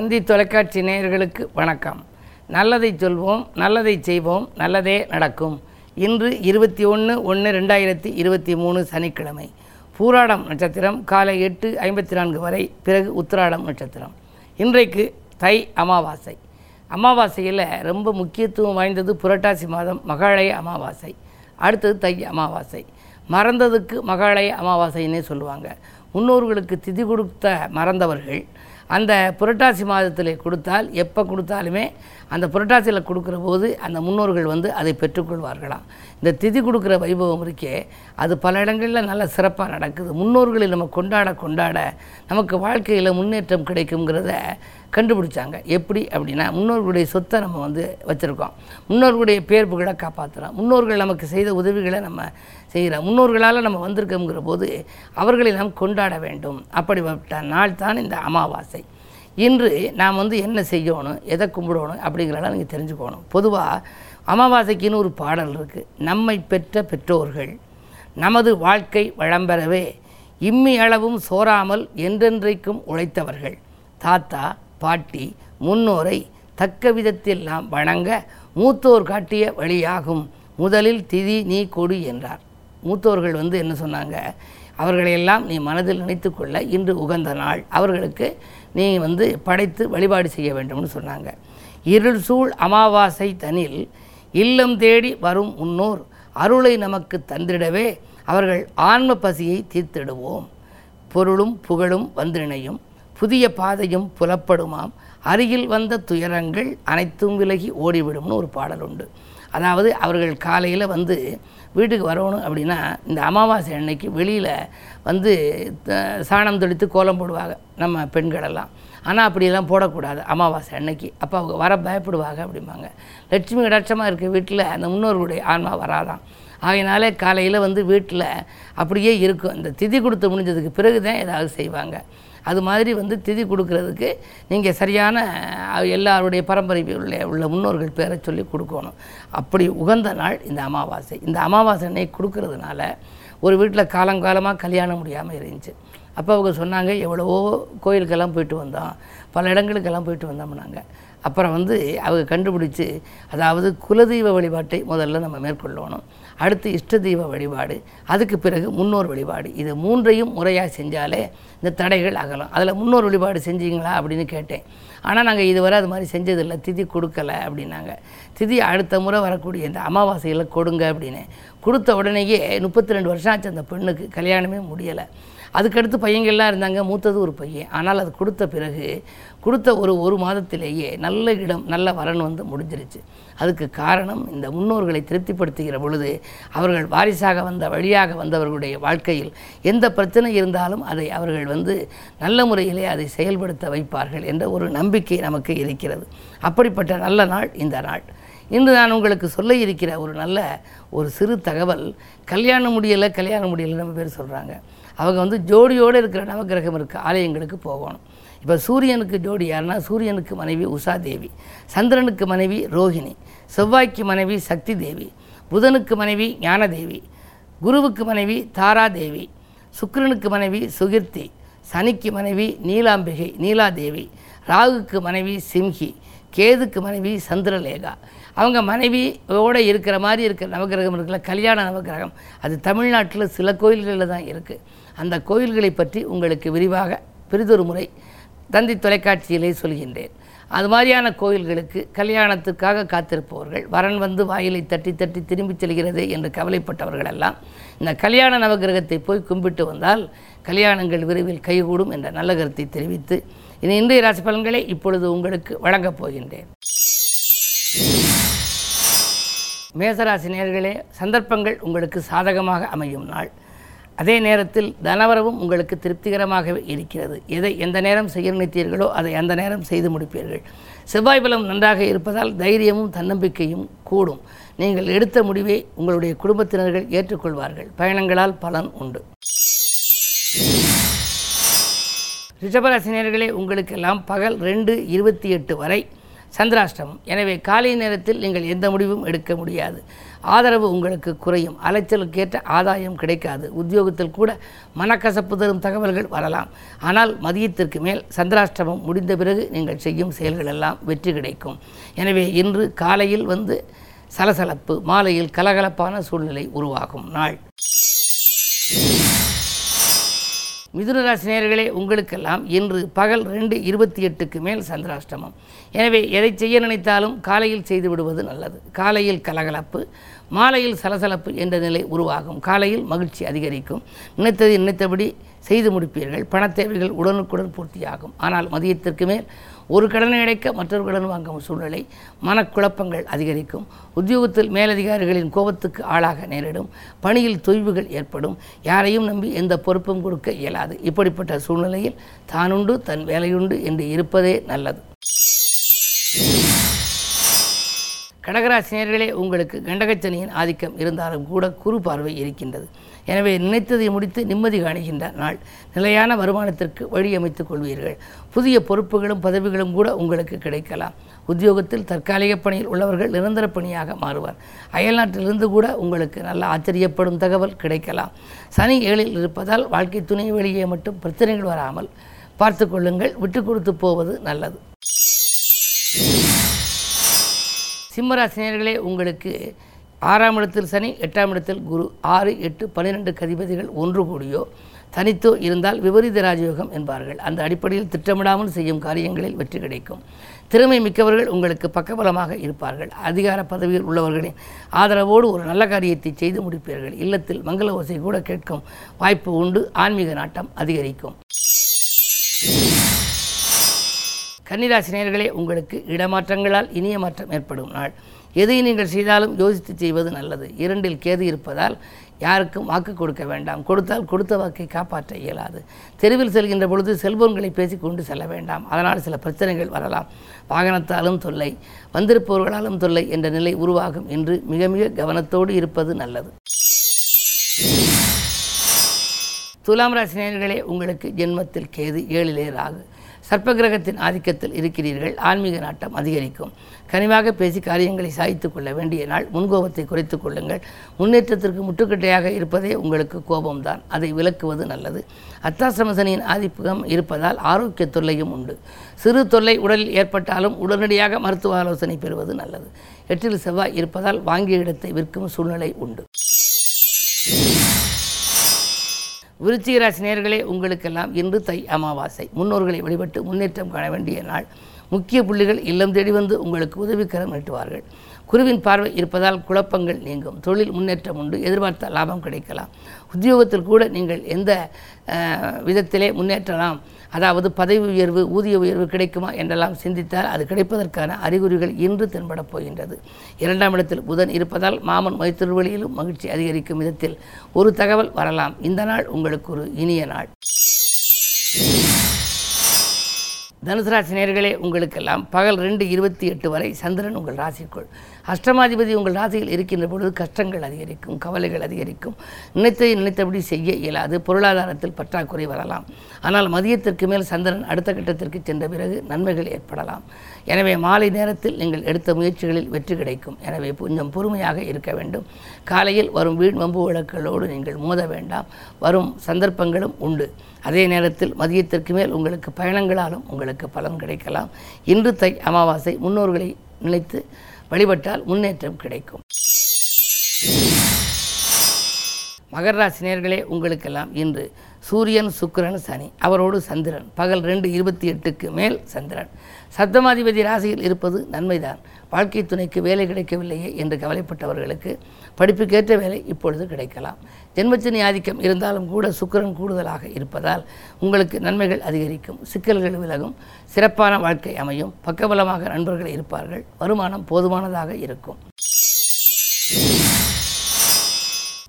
தந்தி தொலைக்காட்சி நேயர்களுக்கு வணக்கம். நல்லதை சொல்வோம் நல்லதை செய்வோம் நல்லதே நடக்கும். இன்று இருபத்தி ஒன்று ஒன்று ரெண்டாயிரத்தி இருபத்தி மூணு சனிக்கிழமை. பூராடம் நட்சத்திரம் காலை எட்டு ஐம்பத்தி நான்கு வரை பிறகு உத்திராடம் நட்சத்திரம். இன்றைக்கு தை அமாவாசை. அமாவாசையில் ரொம்ப முக்கியத்துவம் வாய்ந்தது புரட்டாசி மாதம் மகாலய அமாவாசை. அடுத்தது தை அமாவாசை. மறந்ததுக்கு மகாலய அமாவாசைன்னே சொல்லுவாங்க. முன்னோர்களுக்கு திதி கொடுத்த மறந்தவர்கள் அந்த புரட்டாசி மாதத்தில் கொடுத்தால் எப்போ கொடுத்தாலுமே அந்த புரட்டாசியில் கொடுக்குற போது அந்த முன்னோர்கள் வந்து அதை பெற்றுக்கொள்வார்களாம். இந்த திதி கொடுக்குற வைபவம் இருக்கே அது பல இடங்களில் நல்ல சிறப்பாக நடக்குது. முன்னோர்களை நம்ம கொண்டாட கொண்டாட நமக்கு வாழ்க்கையில் முன்னேற்றம் கிடைக்குங்கிறத கண்டுபிடிச்சாங்க. எப்படி அப்படின்னா முன்னோர்களுடைய சொத்தை நம்ம வந்து வச்சுருக்கோம். முன்னோர்களுடைய பேர் புகழை காப்பாற்றுறோம் முன்னோர்கள் நமக்கு செய்த உதவிகளை நம்ம செய்கிறோம் முன்னோர்களால் நம்ம வந்திருக்கோங்கிற போது அவர்களை நாம் கொண்டாட வேண்டும். அப்படிப்பட்ட நாள் தான் இந்த அமாவாசை. இன்று நாம் வந்து என்ன செய்யணும் எதை கும்பிடணும் அப்படிங்கிறதெல்லாம் நீங்கள் தெரிஞ்சுக்கணும். பொதுவாக அமாவாசைக்குன்னு ஒரு பாடல் இருக்குது நம்மை பெற்ற பெற்றோர்கள் நமது வாழ்க்கை வளம்பெறவே இம்மி அளவும் சோராமல் என்றென்றைக்கும் உழைத்தவர்கள். தாத்தா பாட்டி முன்னோரை தக்க விதத்தில் நாம் வணங்க மூத்தோர் காட்டிய வழியாகும். முதலில் திதி நீ கொடு என்றார். மூத்தோர்கள் வந்து என்ன சொன்னாங்க? அவர்களையெல்லாம் நீ மனதில் நினைத்துக்கொள்ள இன்று உகந்த நாள். அவர்களுக்கு நீ வந்து படைத்து வழிபாடு செய்ய வேண்டும்னு சொன்னாங்க. இருள் சூழ் அமாவாசை தனில் இல்லம் தேடி வரும் முன்னோர் அருளை நமக்கு தந்திடவே அவர்கள் ஆன்ம பசியை தீர்த்திடுவோம். பொருளும் புகழும் வந்திணையும் புதிய பாதையும் புலப்படுமாம். அருகில் வந்த துயரங்கள் அனைத்தும் விலகி ஓடிவிடும்னு ஒரு பாடல் உண்டு. அதாவது அவர்கள் காலையில் வந்து வீட்டுக்கு வரணும் அப்படின்னா இந்த அமாவாசை அன்னைக்கு வெளியில் வந்து சாணம் தெளித்து கோலம் போடுவாங்க நம்ம பெண்களெல்லாம். ஆனால் அப்படியெல்லாம் போடக்கூடாது அமாவாசை அன்னைக்கு. அப்போ அவங்க வர பயப்படுவாங்க அப்படிம்பாங்க. லட்சுமி கடாட்சமாக இருக்க வீட்டில் அந்த முன்னோர்களுடைய ஆன்மா வராதான் ஆகையினாலே காலையில் வந்து வீட்டில் அப்படியே இருக்கும். இந்த திதி கொடுத்து முடிஞ்சதுக்கு பிறகு தான் ஏதாவது செய்வாங்க. அது மாதிரி வந்து திதி கொடுக்கறதுக்கு நீங்கள் சரியான எல்லாருடைய பரம்பரை உள்ள உள்ள முன்னோர்கள் பேரை சொல்லி கொடுக்கணும். அப்படி உகந்த நாள் இந்த அமாவாசை. இந்த அமாவாசை அன்னைக்கு கொடுக்கறதுனால ஒரு வீட்டில் காலங்காலமாக கல்யாணம் முடியாமல் இருந்துச்சு. அப்போ அவங்க சொன்னாங்க எவ்வளவோ கோயிலுக்கெல்லாம் போயிட்டு வந்தோம். பல இடங்களுக்கெல்லாம் போயிட்டு நாங்கள் அப்புறம் வந்து அவங்க கண்டுபிடிச்சி அதாவது குலதெய்வ வழிபாட்டை முதல்ல நம்ம மேற்கொள்ளணும். அடுத்து இஷ்ட தெய்வ வழிபாடு அதுக்கு பிறகு முன்னோர் வழிபாடு. இது மூன்றையும் முறையாக செஞ்சாலே இந்த தடைகள் அகலும். அதில் முன்னோர் வழிபாடு செஞ்சீங்களா அப்படின்னு கேட்டேன். ஆனால் நாங்கள் இதுவரை அது மாதிரி செஞ்சதில்லை. திதி கொடுக்கல அப்படின்னாங்க. திதி அடுத்த முறை வரக்கூடிய இந்த அமாவாசையில் கொடுங்க அப்படின்னு. கொடுத்த உடனேயே முப்பத்தி ரெண்டு வருஷம் ஆச்சு அந்த பெண்ணுக்கு. கல்யாணமே முடியலை. அதுக்கடுத்து பையங்கள்லாம் இருந்தாங்க மூத்தது ஒரு பையன். ஆனால் அது கொடுத்த பிறகு கொடுத்த ஒரு ஒரு மாதத்திலேயே நல்ல இடம் நல்ல வரன் வந்து முடிஞ்சிருச்சு. அதுக்கு காரணம் இந்த முன்னோர்களை திருப்திப்படுத்துகிற பொழுது அவர்கள் வாரிசாக வந்த வழியாக வந்தவர்களுடைய வாழ்க்கையில் எந்த பிரச்சனை இருந்தாலும் அதை அவர்கள் வந்து நல்ல முறையிலே அதை செயல்படுத்த வைப்பார்கள் என்ற ஒரு நம்பிக்கை நமக்கு இருக்கிறது. அப்படிப்பட்ட நல்ல நாள் இந்த நாள். இன்று நான் உங்களுக்கு சொல்ல இருக்கிற ஒரு நல்ல ஒரு சிறு தகவல் கல்யாணம் முடியலை கல்யாணம் முடியலை நம்ம பேர் சொல்கிறாங்க அவங்க வந்து ஜோடியோடு இருக்கிற நவக்கிரகம் இருக்க ஆலயங்களுக்கு போகணும். இப்போ சூரியனுக்கு ஜோடி யாருன்னா சூரியனுக்கு மனைவி உஷா தேவி சந்திரனுக்கு மனைவி ரோஹிணி செவ்வாய்க்கு மனைவி சக்தி தேவி புதனுக்கு மனைவி ஞானதேவி குருவுக்கு மனைவி தாராதேவி சுக்கிரனுக்கு மனைவி சுகிர்த்தி சனிக்கு மனைவி நீலாம்பிகை நீலாதேவி ராகுக்கு மனைவி சிம்ஹி கேதுக்கு மனைவி சந்திரலேகா அவங்க மனைவியோடு இருக்கிற மாதிரி இருக்கிற நவகிரகம் இருக்குல்ல கல்யாண நவகிரகம். அது தமிழ்நாட்டில் சில கோயில்களில் தான் இருக்குது அந்த கோயில்களை பற்றி உங்களுக்கு விரிவாக பெரிதொரு முறை தந்தி தொலைக்காட்சியிலே சொல்கின்றேன். அது மாதிரியான கோயில்களுக்கு கல்யாணத்துக்காக காத்திருப்பவர்கள் வரன் வந்து வாயிலை தட்டி தட்டி திரும்பிச் செல்கிறது என்று கவலைப்பட்டவர்கள் எல்லாம் இந்த கல்யாண நவகிரகத்தை போய் கும்பிட்டு வந்தால் கல்யாணங்கள் விரைவில் கைகூடும் என்ற நல்ல கருத்தை தெரிவித்து இனி இன்றைய ராசி பலன்களை இப்பொழுது உங்களுக்கு வழங்கப் போகின்றேன். மேசராசி நேர்களே சந்தர்ப்பங்கள் உங்களுக்கு சாதகமாக அமையும் நாள். அதே நேரத்தில் தனவரவும் உங்களுக்கு திருப்திகரமாகவே இருக்கிறது. எதை எந்த நேரம் செய்ய நினைத்தீர்களோ அதை அந்த நேரம் செய்து முடிப்பீர்கள். செவ்வாய் பலம் நன்றாக இருப்பதால் தைரியமும் தன்னம்பிக்கையும் கூடும். நீங்கள் எடுத்த முடிவை உங்களுடைய குடும்பத்தினர்கள் ஏற்றுக்கொள்வார்கள். பயணங்களால் பலன் உண்டு. ரிஷபராசினியர்களே உங்களுக்கெல்லாம் பகல் ரெண்டு இருபத்தி எட்டு வரை சந்திராஷ்டமம். எனவே காலை நேரத்தில் நீங்கள் எந்த முடிவும் எடுக்க முடியாது. ஆதரவு உங்களுக்கு குறையும். அலைச்சலுக்கேற்ற ஆதாயம் கிடைக்காது. உத்தியோகத்தில் கூட மனக்கசப்பு தரும் தகவல்கள் வரலாம். ஆனால் மதியத்திற்கு மேல் சந்திராஷ்டமம் முடிந்த பிறகு நீங்கள் செய்யும் செயல்கள் எல்லாம் வெற்றி கிடைக்கும். எனவே இன்று காலையில் வந்து சலசலப்பு மாலையில் கலகலப்பான சூழ்நிலை உருவாகும். நாள். மிதுனராசி நேயர்களே உங்களுக்கெல்லாம் இன்று பகல் ரெண்டு இருபத்தி எட்டுக்கு மேல் சந்திராஷ்டமம். எனவே எதை செய்ய நினைத்தாலும் காலையில் செய்து விடுவது நல்லது. காலையில் கலகலப்பு மாலையில் சலசலப்பு என்ற நிலை உருவாகும். காலையில் மகிழ்ச்சி அதிகரிக்கும். நினைத்ததை நினைத்தபடி செய்து முடிப்பீர்கள். பணத் தேவைகள் உடனுக்குடன் பூர்த்தியாகும். ஆனால் மதியத்திற்கு மேல் ஒரு கடனை அடைக்க மற்றொரு கடன் வாங்கும் சூழ்நிலை மனக்குழப்பங்கள் அதிகரிக்கும். உத்தியோகத்தில் மேலதிகாரிகளின் கோபத்துக்கு ஆளாக நேரிடும். பணியில் தொய்வுகள் ஏற்படும். யாரையும் நம்பி எந்த பொறுப்பும் கொடுக்க இயலாது. இப்படிப்பட்ட சூழ்நிலையில் தானுண்டு தன் வேலையுண்டு என்று இருப்பதே நல்லது. கடகராசினியர்களே உங்களுக்கு கண்டகச்சனியின் ஆதிக்கம் இருந்தாலும் கூட குறு பார்வை இருக்கின்றது. எனவே நினைத்ததை முடித்து நிம்மதி காணுகின்ற நாள். நிலையான வருமானத்திற்கு வழியமைத்துக் கொள்வீர்கள். புதிய பொறுப்புகளும் பதவிகளும் கூட உங்களுக்கு கிடைக்கலாம். உத்தியோகத்தில் தற்காலிக பணியில் உள்ளவர்கள் நிரந்தர பணியாக மாறுவார். அயல்நாட்டிலிருந்து கூட உங்களுக்கு நல்ல ஆச்சரியப்படும் தகவல் கிடைக்கலாம். சனி ஏழில் இருப்பதால் வாழ்க்கை துணை வெளியே மட்டும் பிரச்சனைகள் வராமல் பார்த்து கொள்ளுங்கள். விட்டு கொடுத்து போவது நல்லது. சிம்மராசினியர்களே உங்களுக்கு ஆறாம் இடத்தில் சனி எட்டாம் இடத்தில் குரு. ஆறு எட்டு பன்னிரெண்டு கதிபதிகள் ஒன்று கூடியோ தனித்தோ இருந்தால் விபரீத ராஜயோகம் என்பார்கள். அந்த அடிப்படையில் திட்டமிடாமல் செய்யும் காரியங்களில் வெற்றி கிடைக்கும். திறமை மிக்கவர்கள் உங்களுக்கு பக்கபலமாக இருப்பார்கள். அதிகார பதவியில் உள்ளவர்களின் ஆதரவோடு ஒரு நல்ல காரியத்தை செய்து முடிப்பீர்கள். இல்லத்தில் மங்கள ஓசை கூட கேட்கும் வாய்ப்பு உண்டு. ஆன்மீக நாட்டம் அதிகரிக்கும். கன்னிராசினியர்களே உங்களுக்கு இடமாற்றங்களால் இனிய மாற்றம் ஏற்படும் நாள். எதை நீங்கள் செய்தாலும் யோசித்து செய்வது நல்லது. இரண்டில் கேது இருப்பதால் யாருக்கும் வாக்கு கொடுக்க வேண்டாம். கொடுத்தால் கொடுத்த வாக்கை காப்பாற்ற இயலாது. தெருவில் செல்கின்ற பொழுது செல்போன்களை பேசிக்கொண்டு செல்ல வேண்டாம். அதனால் சில பிரச்சனைகள் வரலாம். வாகனத்தாலும் தொல்லை வந்திருப்பவர்களாலும் தொல்லை என்ற நிலை உருவாகும் என்று மிக மிக கவனத்தோடு இருப்பது நல்லது. துலாம் ராசி நேர்களே உங்களுக்கு ஜென்மத்தில் கேது ஏழிலே ராகு. சர்ப்பகிரகத்தின் ஆதிக்கத்தில் இருக்கிறீர்கள். ஆன்மீக நாட்டம் அதிகரிக்கும். கனிவாக பேசி காரியங்களை சாய்த்து கொள்ள வேண்டிய நாள். முன்கோபத்தை குறைத்து கொள்ளுங்கள். முன்னேற்றத்திற்கு முட்டுக்கட்டையாக இருப்பதே உங்களுக்கு கோபம்தான். அதை விலக்குவது நல்லது. அத்தாசிரமசனியின் ஆதிப்பகம் இருப்பதால் ஆரோக்கிய தொல்லையும் உண்டு. சிறு தொல்லை உடலில் ஏற்பட்டாலும் உடனடியாக மருத்துவ ஆலோசனை பெறுவது நல்லது. எட்டில் செவ்வாய் இருப்பதால் வாங்கிய இடத்தை விற்கும் சூழ்நிலை உண்டு. விருச்சிக ராசி உங்களுக்கெல்லாம் இன்று தை அமாவாசை. முன்னோர்களை வழிபட்டு முன்னேற்றம் காண வேண்டிய நாள். முக்கிய புள்ளிகள் இல்லம் தேடி வந்து உங்களுக்கு உதவிக்கரம் நீட்டுவார்கள் குருவின் பார்வை இருப்பதால் குழப்பங்கள் நீங்கும். தொழில் முன்னேற்றம் உண்டு எதிர்பார்த்த லாபம் கிடைக்கலாம். உத்தியோகத்தில் கூட நீங்கள் எந்த விதத்திலே முன்னேற்றலாம். அதாவது பதவி உயர்வு ஊதிய உயர்வு கிடைக்குமா என்றெல்லாம் சிந்தித்தால் அது கிடைப்பதற்கான அறிகுறிகள் இன்று தென்படப் போகின்றது. இரண்டாம் இடத்தில் புதன் இருப்பதால் மாமன் மைத்திருவழியிலும் மகிழ்ச்சி அதிகரிக்கும் விதத்தில் ஒரு தகவல் வரலாம். இந்த நாள் உங்களுக்கு ஒரு இனிய நாள். தனுசு ராசி நேர்களே உங்களுக்கெல்லாம் பகல் ரெண்டு இருபத்தி எட்டு வரை சந்திரன் உங்கள் ராசிக்குள். அஷ்டமாதிபதி உங்கள் ராசியில் இருக்கின்ற பொழுது கஷ்டங்கள் அதிகரிக்கும் கவலைகள் அதிகரிக்கும். நினைத்ததை நினைத்தபடி செய்ய இயலாது பொருளாதாரத்தில் பற்றாக்குறை வரலாம். ஆனால் மதியத்திற்கு மேல் சந்திரன் அடுத்த கட்டத்திற்கு சென்ற பிறகு நன்மைகள் ஏற்படலாம். எனவே மாலை நேரத்தில் நீங்கள் எடுத்த முயற்சிகளில் வெற்றி கிடைக்கும். எனவே கொஞ்சம் பொறுமையாக இருக்க வேண்டும். காலையில் வரும் வீண் வம்பு வழக்குகளோடு நீங்கள் மோத வேண்டாம். வரும் சந்தர்ப்பங்களும் உண்டு. அதே நேரத்தில் மதியத்திற்கு மேல் உங்களுக்கு பயணங்களாலும் உங்களுக்கு பலன் கிடைக்கலாம். இன்று தை அமாவாசை முன்னோர்களை நினைத்து வழிபட்டால் முன்னேற்றம் கிடைக்கும். மகர ராசினியர்களே உங்களுக்கெல்லாம் இன்று சூரியன் சுக்கிரன் சனி. அவரோடு சந்திரன். பகல் ரெண்டு இருபத்தி எட்டுக்கு மேல் சந்திரன். சப்தமாதிபதி ராசியில் இருப்பது நன்மைதான். வாழ்க்கை துணைக்கு வேலை கிடைக்கவில்லையே என்று கவலைப்பட்டவர்களுக்கு படிப்புக்கேற்ற வேலை இப்பொழுது கிடைக்கலாம். ஜென்மச்சனி ஆதிக்கம் இருந்தாலும் கூட சுக்கிரன் கூடுதலாக இருப்பதால் உங்களுக்கு நன்மைகள் அதிகரிக்கும். சிக்கல்கள் விலகும். சிறப்பான வாழ்க்கை அமையும். பக்கபலமாக நண்பர்கள் இருப்பார்கள். வருமானம் போதுமானதாக இருக்கும்.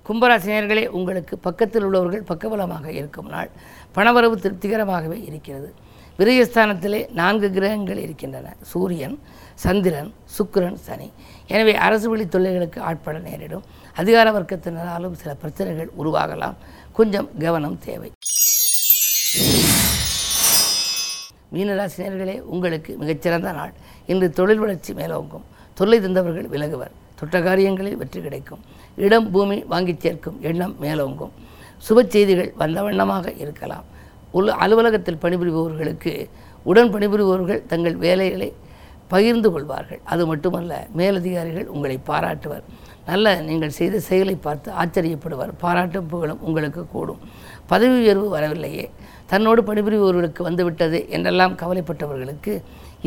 கும்பராசினியர்களே உங்களுக்கு பக்கத்தில் உள்ளவர்கள் பக்கபலமாக இருக்கும் நாள். பணவரவு திருப்திகரமாகவே இருக்கிறது. விரயஸ்தானத்திலே நான்கு கிரகங்கள் இருக்கின்றன. சூரியன் சந்திரன் சுக்கிரன் சனி. எனவே அரசு வழி தொல்லைகளுக்கு ஆட்பட நேரிடும். அதிகார வர்க்கத்தினராலும் சில பிரச்சனைகள் உருவாகலாம். கொஞ்சம் கவனம் தேவை. மீனராசினியர்களே உங்களுக்கு மிகச்சிறந்த நாள். இன்று தொழில் வளர்ச்சி மேலோங்கும். தொல்லை தந்தவர்கள் விலகுவர். தொட்ட காரியங்களில் வெற்றி கிடைக்கும். இடம் பூமி வாங்கி சேர்க்கும் எண்ணம் மேலோங்கும். சுப செய்திகள் வந்த வண்ணமாக இருக்கலாம். உள்ள அலுவலகத்தில் பணிபுரிபவர்களுக்கு உடன் பணிபுரிபவர்கள் தங்கள் வேலைகளை பகிர்ந்து கொள்வார்கள். அது மட்டுமல்ல மேலதிகாரிகள் உங்களை பாராட்டுவர். நல்ல நீங்கள் செய்த செயலை பார்த்து ஆச்சரியப்படுவார். பாராட்டும் புகழும் உங்களுக்கு கூடும். பதவி உயர்வு வரவில்லையே. தன்னோடு பணிபுரிபவர்களுக்கு வந்துவிட்டது என்றெல்லாம் கவலைப்பட்டவர்களுக்கு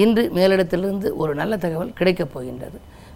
இன்று மேலிடத்திலிருந்து ஒரு நல்ல தகவல் கிடைக்கப் போகின்றது.